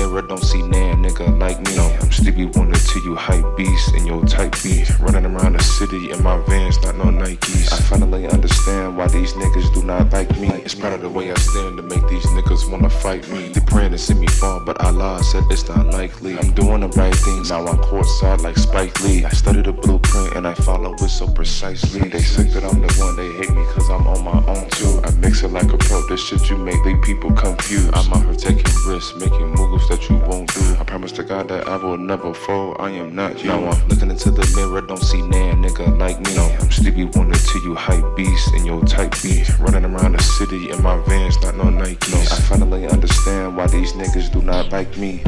mirror, don't see nan nigga like me. No, I'm Stevie Wonder to you hype beast in your type beat. Running around the city in my vans, not no Nikes. I finally understand why these niggas do not like me. It's part of the way I stand to make these niggas wanna fight me. They praying to see me fall, but Allah said it's not likely. I'm doing the right things, now I'm courtside like Spike Lee. I study the blueprint and I follow it so precisely. They say that I'm the one, they hate me cause I'm on my own too. I mix it like a pro, the shit you make, leave people confused. I'm out here taking risks, making moves that you won't do. I promise to God that I will never fall, I am not you. Now I'm looking into the mirror, don't see nan to you hype beast in your type beat. Running around the city in my vans, not no Nike. No, I finally understand why these niggas do not like me.